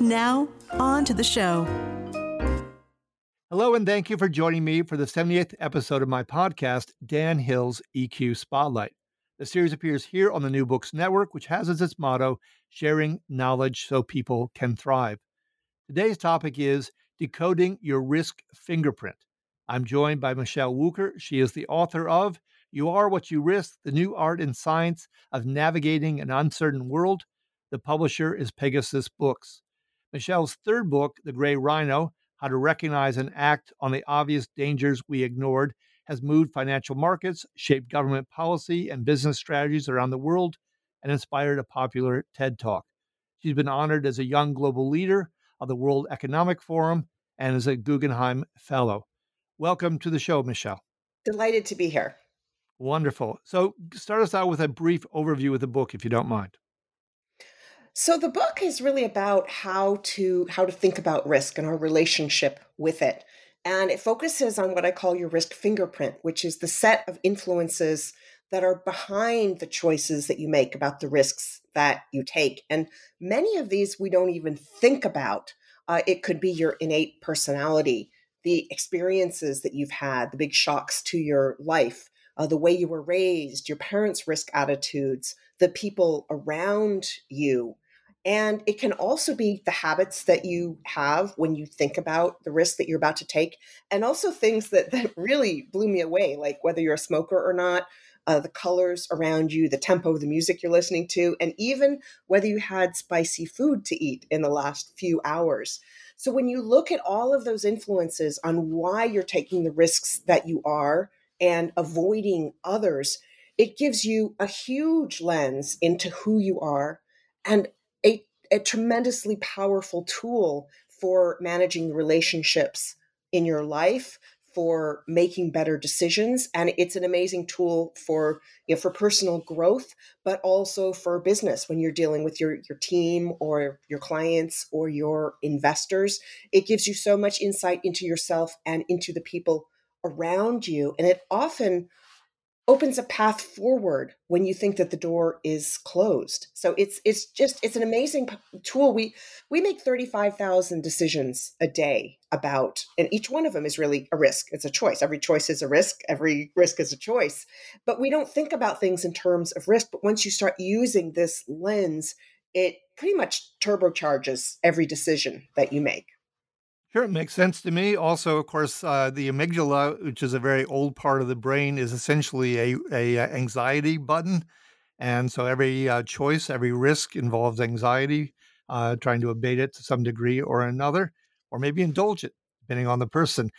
Now, on to the show. Hello, and thank you for joining me for the 70th episode of my podcast, Dan Hill's EQ Spotlight. The series appears here on the New Books Network, which has as its motto, sharing knowledge so people can thrive. Today's topic is decoding your risk fingerprint. I'm joined by Michele Wucker. She is the author of You Are What You Risk The New Art and Science of Navigating an Uncertain World. The publisher is Pegasus Books. Michele's third book, The Gray Rhino How to Recognize and Act on the Obvious Dangers We Ignored, has moved financial markets, shaped government policy and business strategies around the world, and inspired a popular TED Talk. She's been honored as a young global leader of the World Economic Forum and as a Guggenheim Fellow. Welcome to the show, Michele. Delighted to be here. Wonderful. So, start us out with a brief overview of the book, if you don't mind. So the book is really about how to how to think about risk and our relationship with it. And it focuses on what I call your risk fingerprint, which is the set of influences that are behind the choices that you make about the risks that you take. And many of these we don't even think about. Uh, it could be your innate personality, the experiences that you've had, the big shocks to your life, uh, the way you were raised, your parents' risk attitudes, the people around you, and it can also be the habits that you have when you think about the risk that you're about to take, and also things that, that really blew me away, like whether you're a smoker or not, uh, the colors around you, the tempo of the music you're listening to, and even whether you had spicy food to eat in the last few hours. So, when you look at all of those influences on why you're taking the risks that you are and avoiding others, it gives you a huge lens into who you are and a, tremendously powerful tool for managing relationships in your life for making better decisions and it's an amazing tool for you know, for personal growth but also for business when you're dealing with your your team or your clients or your investors. It gives you so much insight into yourself and into the people around you and it often opens a path forward when you think that the door is closed. So it's it's just it's an amazing tool. We we make 35,000 decisions a day about and each one of them is really a risk. It's a choice. Every choice is a risk, every risk is a choice. But we don't think about things in terms of risk, but once you start using this lens, it pretty much turbocharges every decision that you make. Sure, it makes sense to me. Also, of course, uh, the amygdala, which is a very old part of the brain, is essentially a, a uh, anxiety button, and so every uh, choice, every risk involves anxiety, uh, trying to abate it to some degree or another, or maybe indulge it, depending on the person.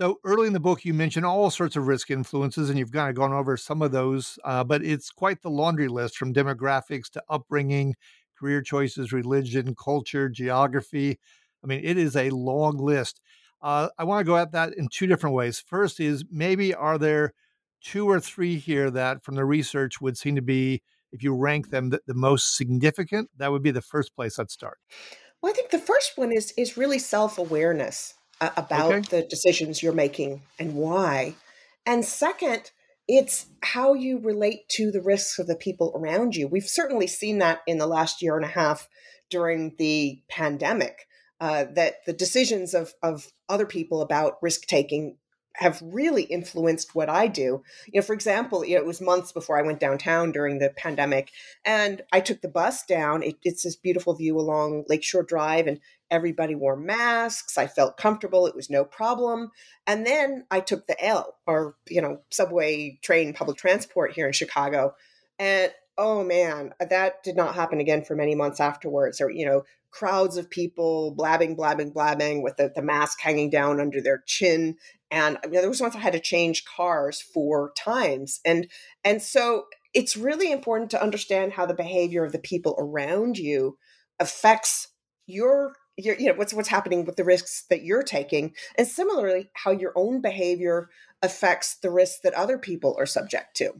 So early in the book, you mention all sorts of risk influences, and you've kind of gone over some of those, uh, but it's quite the laundry list from demographics to upbringing, career choices, religion, culture, geography I mean, it is a long list. Uh, I want to go at that in two different ways. First is maybe are there two or three here that from the research would seem to be if you rank them the, the most significant, that would be the first place I'd start. Well, I think the first one is is really self awareness uh, about okay. the decisions you're making and why, and second, it's how you relate to the risks of the people around you. We've certainly seen that in the last year and a half during the pandemic. Uh, that the decisions of of other people about risk taking have really influenced what I do. You know, for example, you know, it was months before I went downtown during the pandemic, and I took the bus down. It, it's this beautiful view along Lakeshore Drive, and everybody wore masks. I felt comfortable; it was no problem. And then I took the L, or you know, subway, train, public transport here in Chicago, and oh man, that did not happen again for many months afterwards. Or you know, crowds of people blabbing, blabbing, blabbing with the, the mask hanging down under their chin and I mean, there was once I had to change cars four times, and and so it's really important to understand how the behavior of the people around you affects your your you know what's what's happening with the risks that you're taking, and similarly how your own behavior affects the risks that other people are subject to.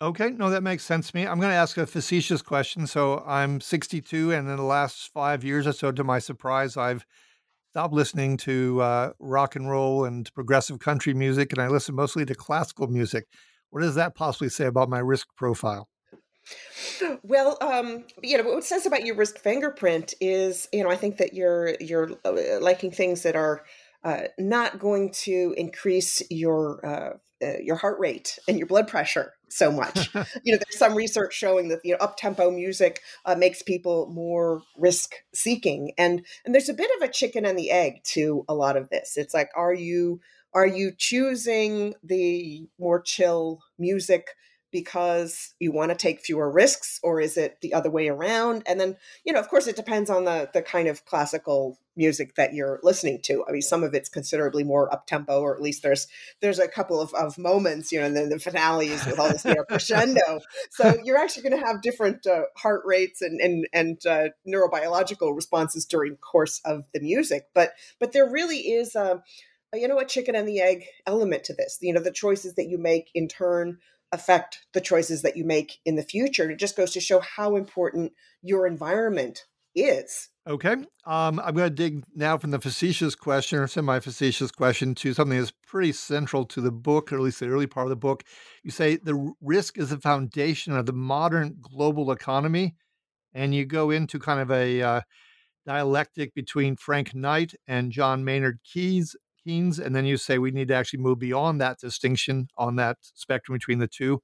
Okay, no, that makes sense to me. I'm going to ask a facetious question. So I'm 62, and in the last five years or so, to my surprise, I've stopped listening to uh, rock and roll and progressive country music, and I listen mostly to classical music. What does that possibly say about my risk profile? Well, um, you know, what it says about your risk fingerprint is, you know, I think that you're you're uh, liking things that are uh, not going to increase your uh, uh, your heart rate and your blood pressure so much. you know, there's some research showing that you know up tempo music uh, makes people more risk seeking, and and there's a bit of a chicken and the egg to a lot of this. It's like, are you are you choosing the more chill music? Because you want to take fewer risks or is it the other way around? And then you know of course it depends on the the kind of classical music that you're listening to. I mean some of it's considerably more up tempo or at least there's there's a couple of, of moments you know and then the finales with all this you know, crescendo. So you're actually going to have different uh, heart rates and and and uh, neurobiological responses during course of the music. But but there really is a you know a chicken and the egg element to this. You know the choices that you make in turn affect the choices that you make in the future. It just goes to show how important your environment is. Okay. Um, I'm going to dig now from the facetious question or semi facetious question to something that's pretty central to the book, or at least the early part of the book. You say the risk is the foundation of the modern global economy. And you go into kind of a uh, dialectic between Frank Knight and John Maynard Keynes Keynes, and then you say we need to actually move beyond that distinction on that spectrum between the two.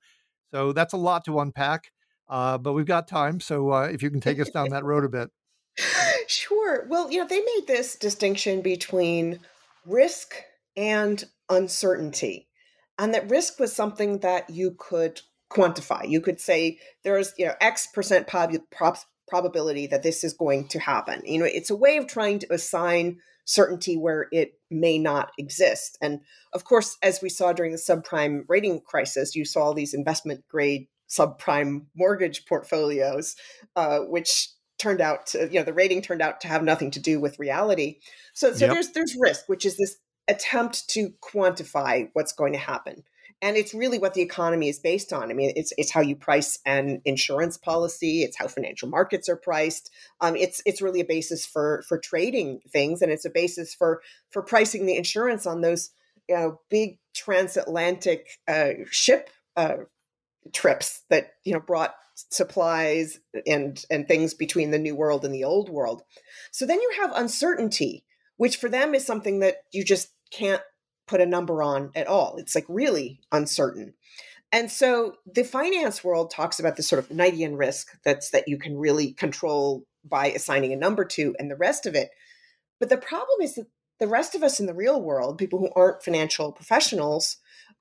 So that's a lot to unpack, uh, but we've got time. So uh, if you can take us down that road a bit. Sure. Well, you know, they made this distinction between risk and uncertainty, and that risk was something that you could quantify. You could say there's, you know, X percent prob- prob- probability that this is going to happen. You know, it's a way of trying to assign certainty where it may not exist. And of course, as we saw during the subprime rating crisis, you saw these investment grade subprime mortgage portfolios, uh, which turned out to, you know, the rating turned out to have nothing to do with reality. So, so yep. there's there's risk, which is this attempt to quantify what's going to happen and it's really what the economy is based on. I mean, it's it's how you price an insurance policy. It's how financial markets are priced. Um, it's it's really a basis for for trading things, and it's a basis for for pricing the insurance on those you know big transatlantic uh, ship uh, trips that you know brought supplies and and things between the new world and the old world. So then you have uncertainty, which for them is something that you just can't put a number on at all. It's like really uncertain. And so the finance world talks about this sort of Knightian risk that's that you can really control by assigning a number to and the rest of it. But the problem is that the rest of us in the real world, people who aren't financial professionals,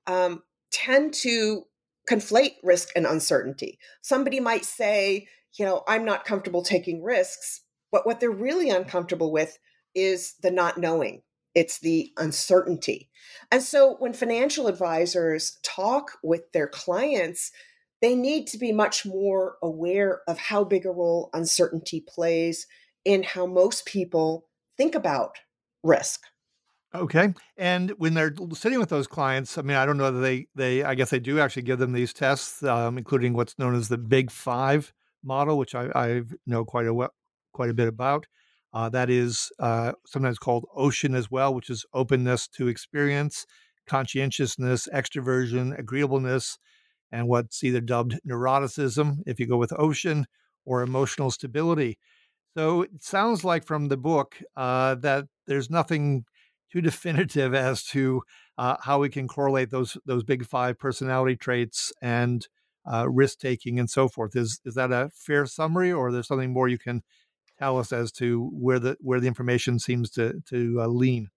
um, tend to conflate risk and uncertainty. Somebody might say, you know, I'm not comfortable taking risks, but what they're really uncomfortable with is the not knowing it's the uncertainty. And so when financial advisors talk with their clients, they need to be much more aware of how big a role uncertainty plays in how most people think about risk. Okay. And when they're sitting with those clients, I mean, I don't know that they, they I guess they do actually give them these tests, um, including what's known as the Big Five model, which I, I know quite a quite a bit about. Uh, that is uh, sometimes called OCEAN as well, which is openness to experience, conscientiousness, extroversion, agreeableness, and what's either dubbed neuroticism if you go with OCEAN or emotional stability. So it sounds like from the book uh, that there's nothing too definitive as to uh, how we can correlate those those big five personality traits and uh, risk taking and so forth. Is is that a fair summary, or there's something more you can tell us as to where the where the information seems to to uh, lean?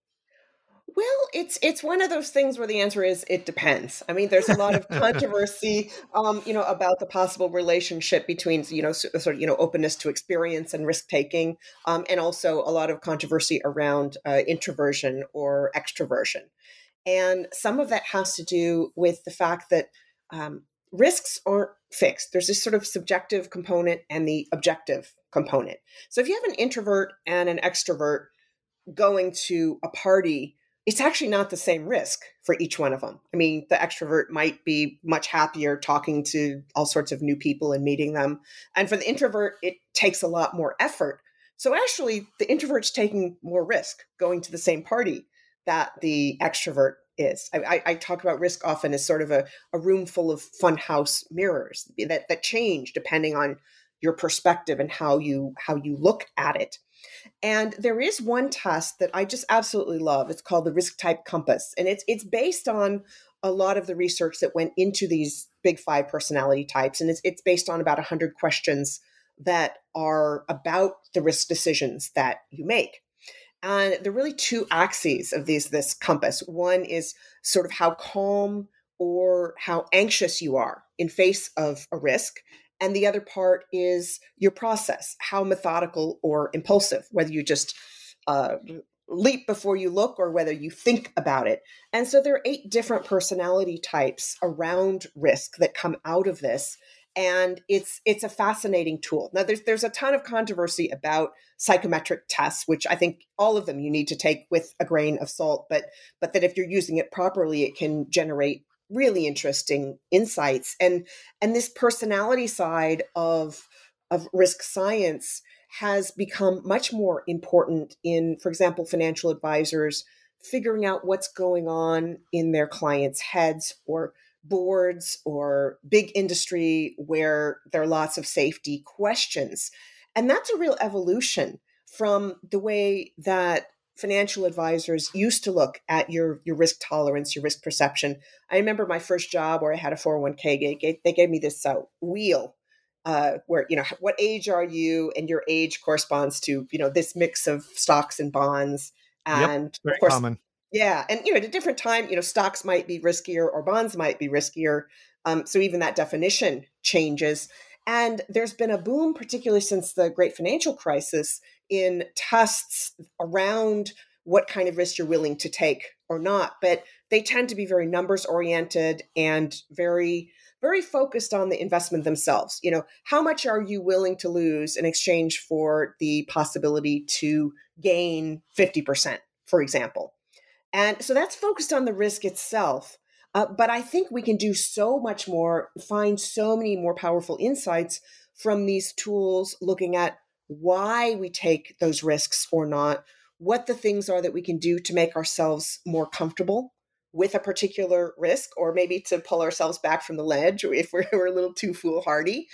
Well, it's it's one of those things where the answer is it depends. I mean, there's a lot of controversy, um, you know, about the possible relationship between you know sort of you know openness to experience and risk taking, um, and also a lot of controversy around uh, introversion or extroversion, and some of that has to do with the fact that um, risks aren't fixed. There's this sort of subjective component and the objective component. So if you have an introvert and an extrovert going to a party it's actually not the same risk for each one of them. I mean, the extrovert might be much happier talking to all sorts of new people and meeting them. And for the introvert, it takes a lot more effort. So actually, the introvert's taking more risk going to the same party that the extrovert is. I, I, talk about risk often as sort of a, a room full of funhouse mirrors that, that change depending on your perspective and how you how you look at it. And there is one test that I just absolutely love. It's called the risk type compass. And it's it's based on a lot of the research that went into these big five personality types. And it's it's based on about 100 questions that are about the risk decisions that you make. And there are really two axes of these this compass. One is sort of how calm or how anxious you are in face of a risk and the other part is your process how methodical or impulsive whether you just uh, leap before you look or whether you think about it. And so there are eight different personality types around risk that come out of this and it's it's a fascinating tool. Now there's there's a ton of controversy about psychometric tests which i think all of them you need to take with a grain of salt but but that if you're using it properly it can generate really interesting insights and and this personality side of of risk science has become much more important in for example financial advisors figuring out what's going on in their clients heads or boards or big industry where there are lots of safety questions and that's a real evolution from the way that financial advisors used to look at your your risk tolerance, your risk perception. I remember my first job where I had a 401k. They, they gave me this uh, wheel uh, where you know what age are you, and your age corresponds to you know this mix of stocks and bonds. And yep, of course, common. yeah, and you know at a different time, you know stocks might be riskier or bonds might be riskier. Um, so even that definition changes. And there's been a boom, particularly since the great financial crisis, in tests around what kind of risk you're willing to take or not. But they tend to be very numbers oriented and very, very focused on the investment themselves. You know, how much are you willing to lose in exchange for the possibility to gain 50%, for example? And so that's focused on the risk itself. Uh, but I think we can do so much more, find so many more powerful insights from these tools, looking at why we take those risks or not, what the things are that we can do to make ourselves more comfortable with a particular risk, or maybe to pull ourselves back from the ledge if we're, we're a little too foolhardy.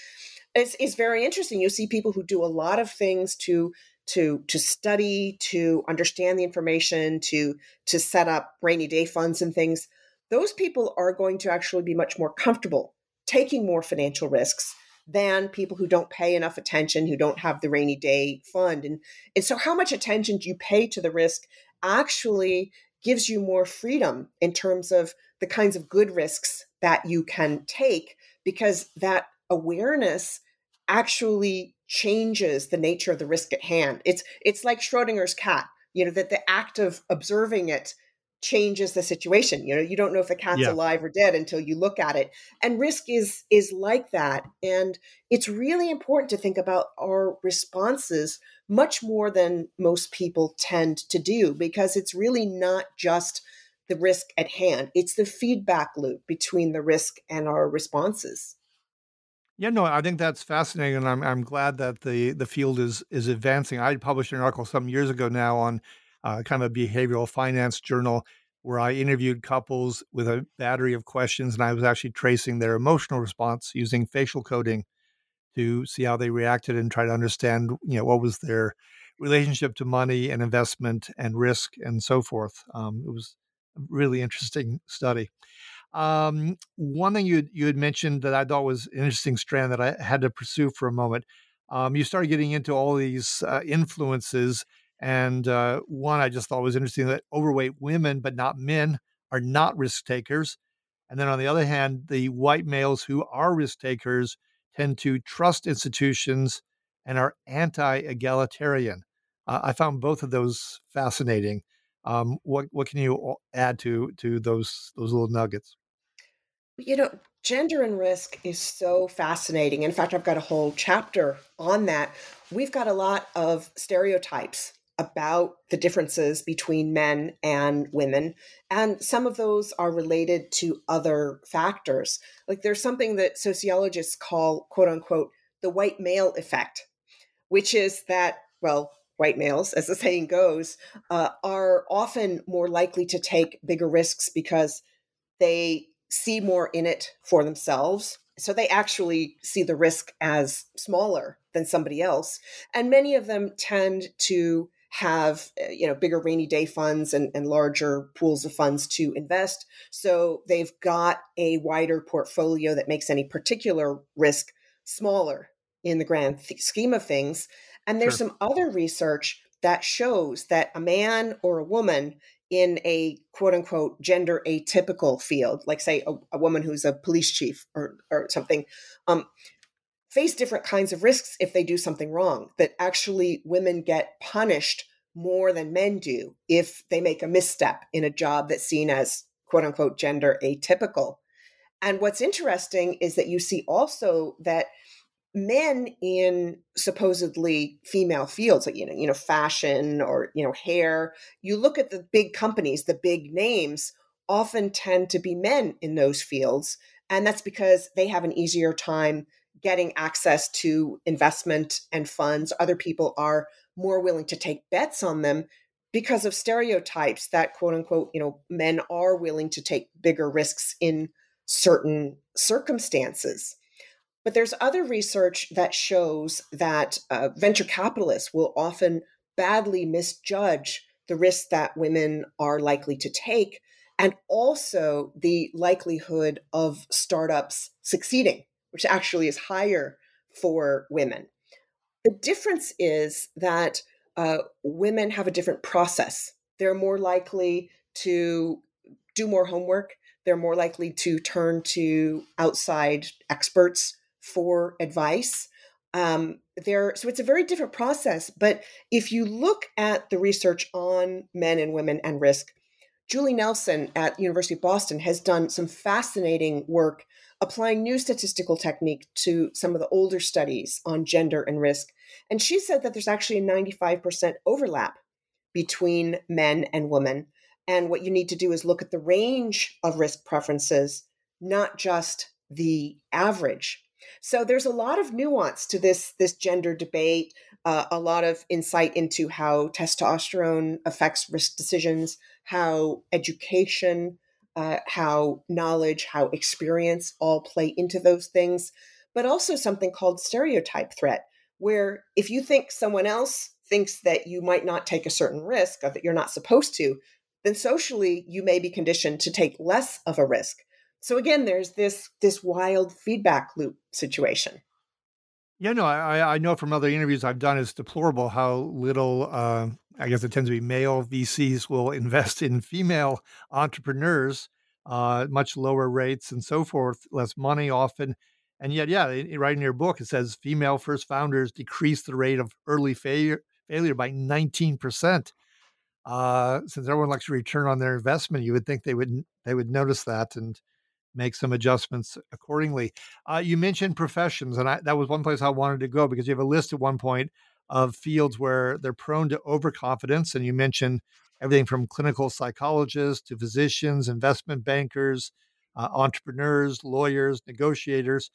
It's, it's very interesting. You see people who do a lot of things to to to study, to understand the information, to to set up rainy day funds and things those people are going to actually be much more comfortable taking more financial risks than people who don't pay enough attention, who don't have the rainy day fund. And, and so, how much attention do you pay to the risk actually gives you more freedom in terms of the kinds of good risks that you can take because that awareness actually changes the nature of the risk at hand. It's it's like Schrodinger's cat, you know, that the act of observing it changes the situation you know you don't know if the cat's Yeah. alive or dead until you look at it and risk is is like that and it's really important to think about our responses much more than most people tend to do because it's really not just the risk at hand it's the feedback loop between the risk and our responses Yeah, no, I think that's fascinating, and I'm I'm glad that the the field is is advancing. I published an article some years ago now on uh, kind of a behavioral finance journal where I interviewed couples with a battery of questions, and I was actually tracing their emotional response using facial coding to see how they reacted and try to understand, you know, what was their relationship to money and investment and risk and so forth. Um, it was a really interesting study. Um, one thing you you had mentioned that I thought was an interesting strand that I had to pursue for a moment. Um, you started getting into all these uh, influences, and uh, one I just thought was interesting that overweight women, but not men, are not risk takers. And then on the other hand, the white males who are risk takers tend to trust institutions and are anti-egalitarian. Uh, I found both of those fascinating. Um, what what can you add to to those those little nuggets? You know, gender and risk is so fascinating. In fact, I've got a whole chapter on that. We've got a lot of stereotypes about the differences between men and women. And some of those are related to other factors. Like there's something that sociologists call, quote unquote, the white male effect, which is that, well, white males, as the saying goes, uh, are often more likely to take bigger risks because they see more in it for themselves. So they actually see the risk as smaller than somebody else. And many of them tend to have uh, you know bigger rainy day funds and, and larger pools of funds to invest so they've got a wider portfolio that makes any particular risk smaller in the grand th- scheme of things and there's Sure. some other research that shows that a man or a woman in a quote unquote gender atypical field, like say a, a woman who's a police chief or, or something, um, face different kinds of risks if they do something wrong. That actually women get punished more than men do if they make a misstep in a job that's seen as quote unquote gender atypical. And what's interesting is that you see also that men in supposedly female fields like you know you know fashion or you know hair you look at the big companies the big names often tend to be men in those fields and that's because they have an easier time getting access to investment and funds other people are more willing to take bets on them because of stereotypes that quote unquote you know men are willing to take bigger risks in certain circumstances. But there's other research that shows that uh, venture capitalists will often badly misjudge the risks that women are likely to take and also the likelihood of startups succeeding, which actually is higher for women. The difference is that uh, women have a different process. They're more likely to do more homework. They're more likely to turn to outside experts for advice. Um, there, so it's a very different process. But if you look at the research on men and women and risk, Julie Nelson at University of Boston has done some fascinating work applying new statistical technique to some of the older studies on gender and risk. And she said that there's actually a 95% overlap between men and women. And what you need to do is look at the range of risk preferences, not just the average. So there's a lot of nuance to this this gender debate, uh, a lot of insight into how testosterone affects risk decisions, how education, uh, how knowledge, how experience all play into those things, but also something called stereotype threat, where if you think someone else thinks that you might not take a certain risk or that you're not supposed to, then socially you may be conditioned to take less of a risk. So again, there's this this wild feedback loop situation. Yeah, no, I, I know from other interviews I've done, it's deplorable how little, uh, I guess it tends to be male VCs will invest in female entrepreneurs, uh, much lower rates and so forth, less money often. And yet, yeah, right in your book, it says female first founders decrease the rate of early failure, failure by 19%. Uh, since everyone likes to return on their investment, you would think they would they would notice that and make some adjustments accordingly. Uh, you mentioned professions, and I, that was one place I wanted to go because you have a list at one point of fields where they're prone to overconfidence, and you mentioned everything from clinical psychologists to physicians, investment bankers, uh, entrepreneurs, lawyers, negotiators.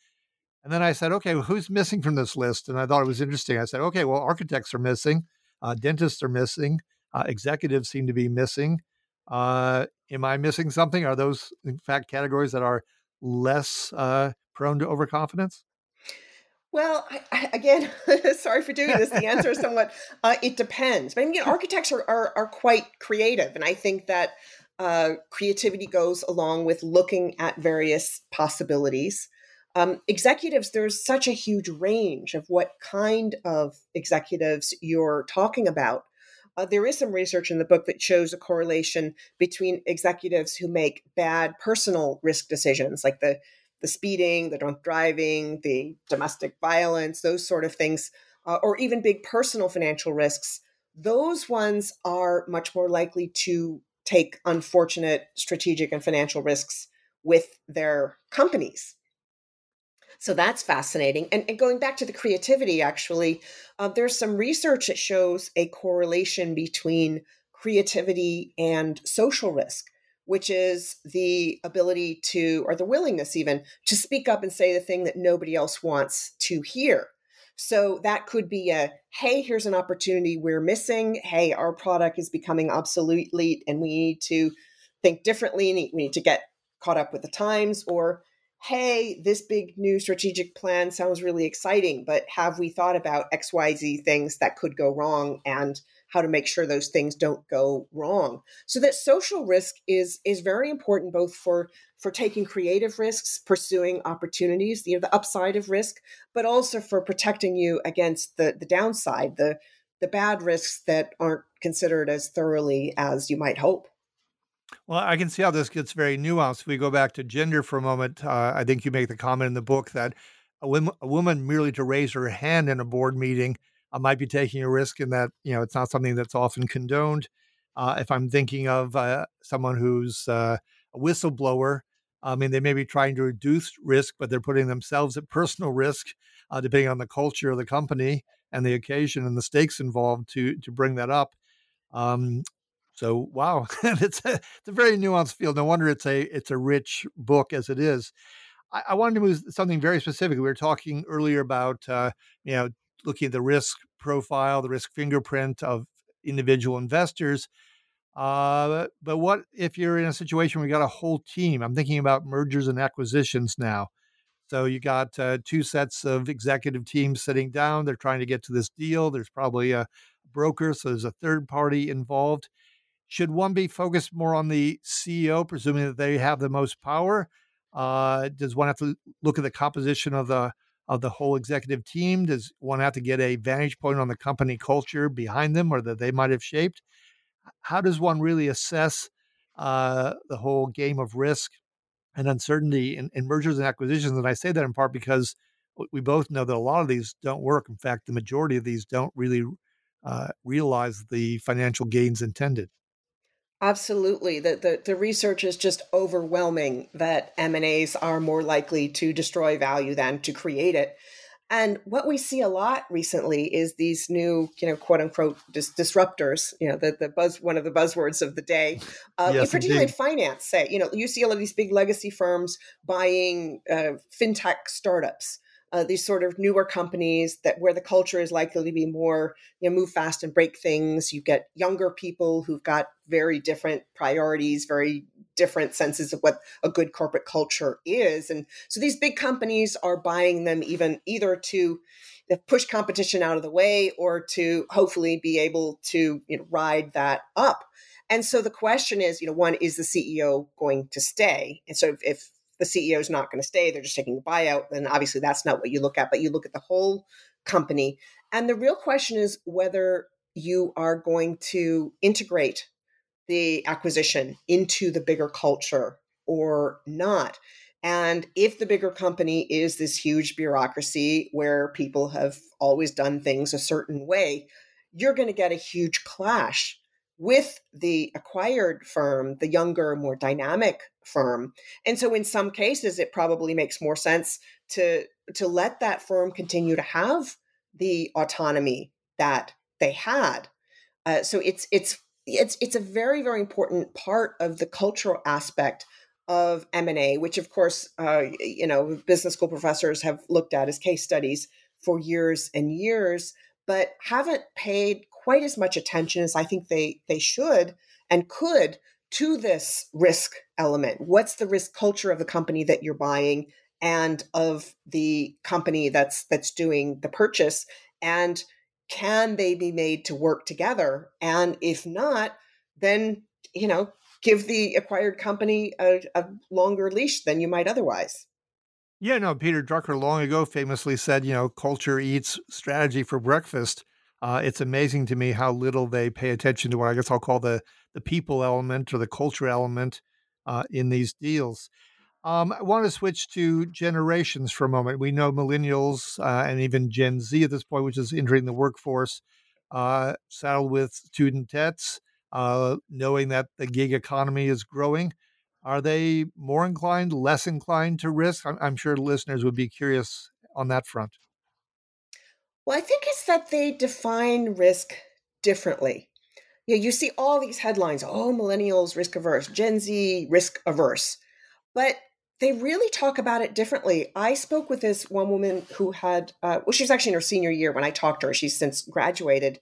And then I said, okay, well, who's missing from this list? And I thought it was interesting. I said, okay, well, architects are missing, uh, dentists are missing, uh, executives seem to be missing. Uh, am I missing something? Are those, in fact, categories that are less uh, prone to overconfidence? Well, I, I, again, sorry for doing this. The answer is somewhat uh, it depends. But I mean, architects are, are, are quite creative, and I think that uh, creativity goes along with looking at various possibilities. Um, executives, there's such a huge range of what kind of executives you're talking about. Uh, there is some research in the book that shows a correlation between executives who make bad personal risk decisions, like the the speeding, the drunk driving, the domestic violence, those sort of things, uh, or even big personal financial risks. Those ones are much more likely to take unfortunate strategic and financial risks with their companies. So that's fascinating. And, and going back to the creativity, actually, uh, there's some research that shows a correlation between creativity and social risk, which is the ability to, or the willingness even, to speak up and say the thing that nobody else wants to hear. So that could be a hey, here's an opportunity we're missing. Hey, our product is becoming obsolete and we need to think differently. We need to get caught up with the times. Or hey, this big new strategic plan sounds really exciting, but have we thought about XYZ things that could go wrong and how to make sure those things don't go wrong? So that social risk is is very important both for for taking creative risks, pursuing opportunities, you know, the upside of risk, but also for protecting you against the the downside, the the bad risks that aren't considered as thoroughly as you might hope. Well, I can see how this gets very nuanced. If we go back to gender for a moment, uh, I think you make the comment in the book that a, woman, a woman merely to raise her hand in a board meeting uh, might be taking a risk, in that you know it's not something that's often condoned. Uh, if I'm thinking of uh, someone who's uh, a whistleblower, I mean they may be trying to reduce risk, but they're putting themselves at personal risk, uh, depending on the culture of the company and the occasion and the stakes involved to to bring that up. Um, so wow, it's a, it's a very nuanced field. No wonder it's a it's a rich book as it is. I, I wanted to move something very specific. We were talking earlier about uh, you know looking at the risk profile, the risk fingerprint of individual investors. Uh, but what if you're in a situation where you got a whole team? I'm thinking about mergers and acquisitions now. So you got uh, two sets of executive teams sitting down. They're trying to get to this deal. There's probably a broker, so there's a third party involved. Should one be focused more on the CEO, presuming that they have the most power? Uh, does one have to look at the composition of the of the whole executive team? Does one have to get a vantage point on the company culture behind them, or that they might have shaped? How does one really assess uh, the whole game of risk and uncertainty in, in mergers and acquisitions? And I say that in part because we both know that a lot of these don't work. In fact, the majority of these don't really uh, realize the financial gains intended. Absolutely. The, the, the research is just overwhelming that M&As are more likely to destroy value than to create it. And what we see a lot recently is these new, you know, quote unquote dis- disruptors. You know, the, the buzz, one of the buzzwords of the day, uh, yes, particularly in finance. Say, you know, you see all of these big legacy firms buying uh, fintech startups uh, these sort of newer companies that where the culture is likely to be more you know move fast and break things. You get younger people who've got very different priorities very different senses of what a good corporate culture is. And so these big companies are buying them even either to push competition out of the way or to hopefully be able to you know, ride that up. And so the question is you know one is the ceo going to stay? And so if, if the CEO is not going to stay, they're just taking a buyout, then obviously that's not what you look at, but you look at the whole company. And the real question is whether you are going to integrate the acquisition into the bigger culture or not. And if the bigger company is this huge bureaucracy where people have always done things a certain way, you're going to get a huge clash with the acquired firm, the younger, more dynamic firm. And so in some cases it probably makes more sense to to let that firm continue to have the autonomy that they had. Uh, so it's it's it's it's a very very important part of the cultural aspect of M&A, which of course, uh, you know, business school professors have looked at as case studies for years and years, but haven't paid quite as much attention as I think they they should and could to this risk element. What's the risk culture of the company that you're buying and of the company that's that's doing the purchase and can they be made to work together and if not then you know give the acquired company a, a longer leash than you might otherwise. Yeah, no, Peter Drucker long ago famously said, you know, culture eats strategy for breakfast. Uh, it's amazing to me how little they pay attention to what I guess I'll call the the people element or the culture element uh, in these deals. Um, I want to switch to generations for a moment. We know millennials uh, and even Gen Z at this point, which is entering the workforce, uh, saddled with student debts uh, knowing that the gig economy is growing. Are they more inclined, less inclined to risk? I'm, I'm sure listeners would be curious on that front. Well, I think it's that they define risk differently. Yeah, you see all these headlines, oh, millennials risk averse, Gen Z risk averse. But they really talk about it differently. I spoke with this one woman who had, uh, well, she was actually in her senior year when I talked to her. She's since graduated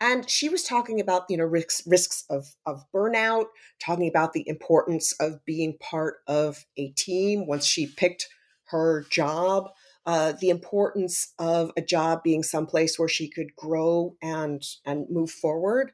and she was talking about you know risks risks of of burnout talking about the importance of being part of a team once she picked her job uh, the importance of a job being someplace where she could grow and and move forward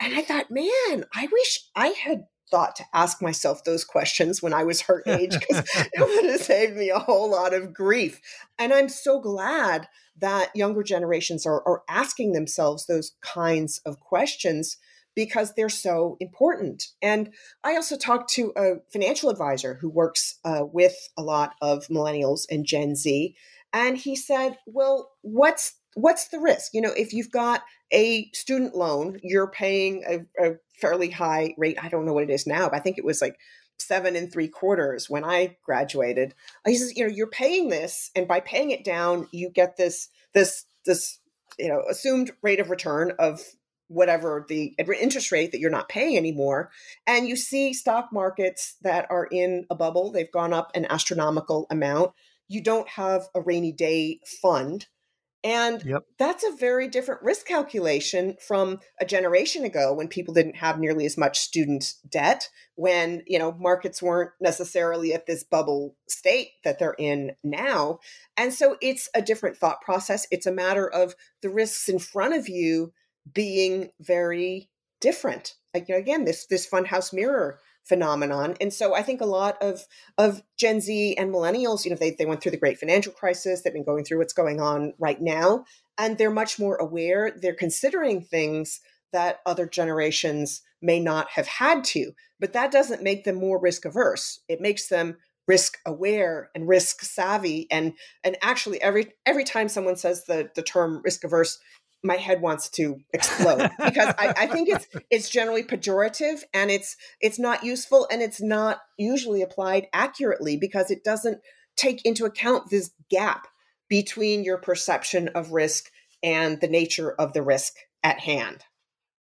and i thought man i wish i had thought to ask myself those questions when I was her age because it would have saved me a whole lot of grief. And I'm so glad that younger generations are, are asking themselves those kinds of questions because they're so important. And I also talked to a financial advisor who works uh, with a lot of millennials and Gen Z. And he said, well, what's what's the risk? You know, if you've got a student loan, you're paying a, a fairly high rate. I don't know what it is now, but I think it was like seven and three quarters when I graduated. He says, you know, you're paying this, and by paying it down, you get this this this you know assumed rate of return of whatever the interest rate that you're not paying anymore. And you see stock markets that are in a bubble; they've gone up an astronomical amount. You don't have a rainy day fund and yep. that's a very different risk calculation from a generation ago when people didn't have nearly as much student debt, when, you know, markets weren't necessarily at this bubble state that they're in now. And so it's a different thought process. It's a matter of the risks in front of you being very different. Like, you know, again, this this funhouse mirror phenomenon. And so I think a lot of of Gen Z and millennials, you know, they, they went through the great financial crisis, they've been going through what's going on right now, and they're much more aware. They're considering things that other generations may not have had to. But that doesn't make them more risk averse. It makes them risk aware and risk savvy and and actually every every time someone says the the term risk averse my head wants to explode because I, I, think it's it's generally pejorative and it's it's not useful and it's not usually applied accurately because it doesn't take into account this gap between your perception of risk and the nature of the risk at hand.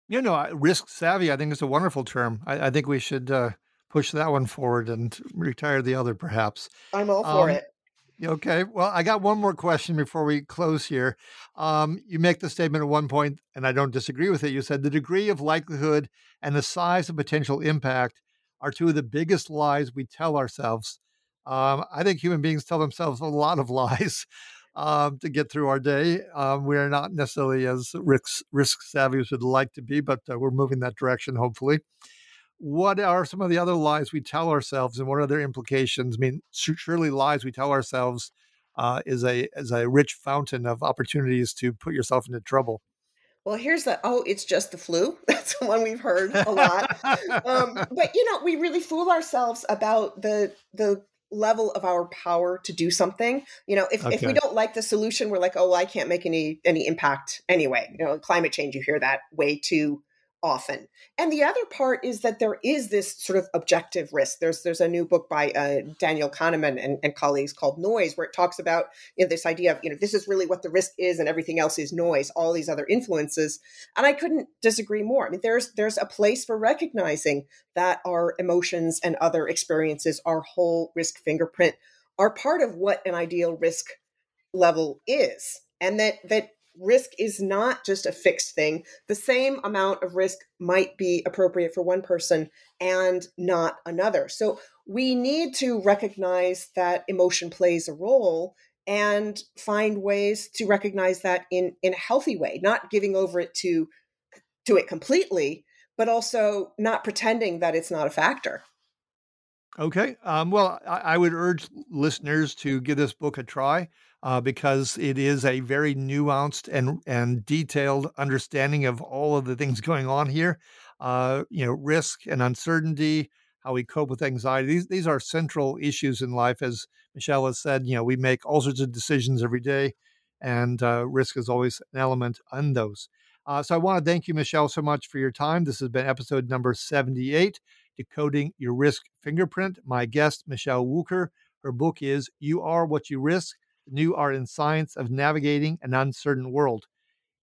You know, risk savvy, I think is a wonderful term. I, I think we should uh, push that one forward and retire the other, perhaps. I'm all for um, it. Okay. Well, I got one more question before we close here. Um, you make the statement at one point, and I don't disagree with it. You said the degree of likelihood and the size of potential impact are two of the biggest lies we tell ourselves. Um, I think human beings tell themselves a lot of lies um, to get through our day. Um, we are not necessarily as risk, risk savvy as we'd like to be, but uh, we're moving that direction, hopefully what are some of the other lies we tell ourselves and what are their implications? I mean, surely lies we tell ourselves uh, is a is a rich fountain of opportunities to put yourself into trouble. Well, here's the oh, it's just the flu. That's the one we've heard a lot. um, but you know, we really fool ourselves about the the level of our power to do something. You know, if, okay. if we don't like the solution, we're like, oh, well, I can't make any any impact anyway. You know, climate change. You hear that way too often. And the other part is that there is this sort of objective risk. There's there's a new book by uh, Daniel Kahneman and, and, colleagues called Noise, where it talks about you know, this idea of you know this is really what the risk is, and everything else is noise. All these other influences, and I couldn't disagree more. I mean, there's there's a place for recognizing that our emotions and other experiences, our whole risk fingerprint, are part of what an ideal risk level is, and that that risk is not just a fixed thing. The same amount of risk might be appropriate for one person and not another. So we need to recognize that emotion plays a role and find ways to recognize that in in a healthy way, not giving over it to to it completely, but also not pretending that it's not a factor. Okay. Um, well, I, I, would urge listeners to give this book a try uh, because it is a very nuanced and and detailed understanding of all of the things going on here. Uh, you know, risk and uncertainty, how we cope with anxiety. These these are central issues in life, as Michele has said. You know, we make all sorts of decisions every day, and uh, risk is always an element in those. Uh, so I want to thank you, Michele, so much for your time. This has been episode number 78, Decoding Your Risk Fingerprint. My guest, Michele Wucker. Her book is You Are What You Risk New Art and Science of Navigating an Uncertain World.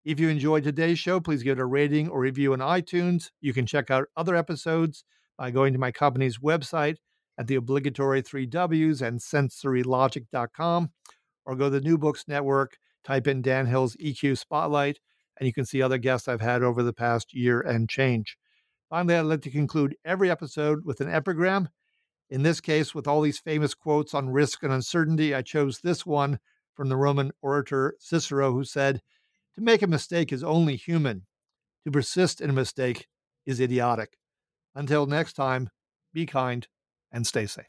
If you enjoyed today's show, please give it a rating or review on iTunes. You can check out other episodes by going to my company's website at the obligatory three W's and sensorylogic.com or go to the New Books Network, type in Dan Hill's EQ Spotlight, and you can see other guests I've had over the past year and change. Finally, I'd like to conclude every episode with an epigram. In this case, with all these famous quotes on risk and uncertainty, I chose this one from the Roman orator Cicero, who said, To make a mistake is only human. To persist in a mistake is idiotic. Until next time, be kind and stay safe.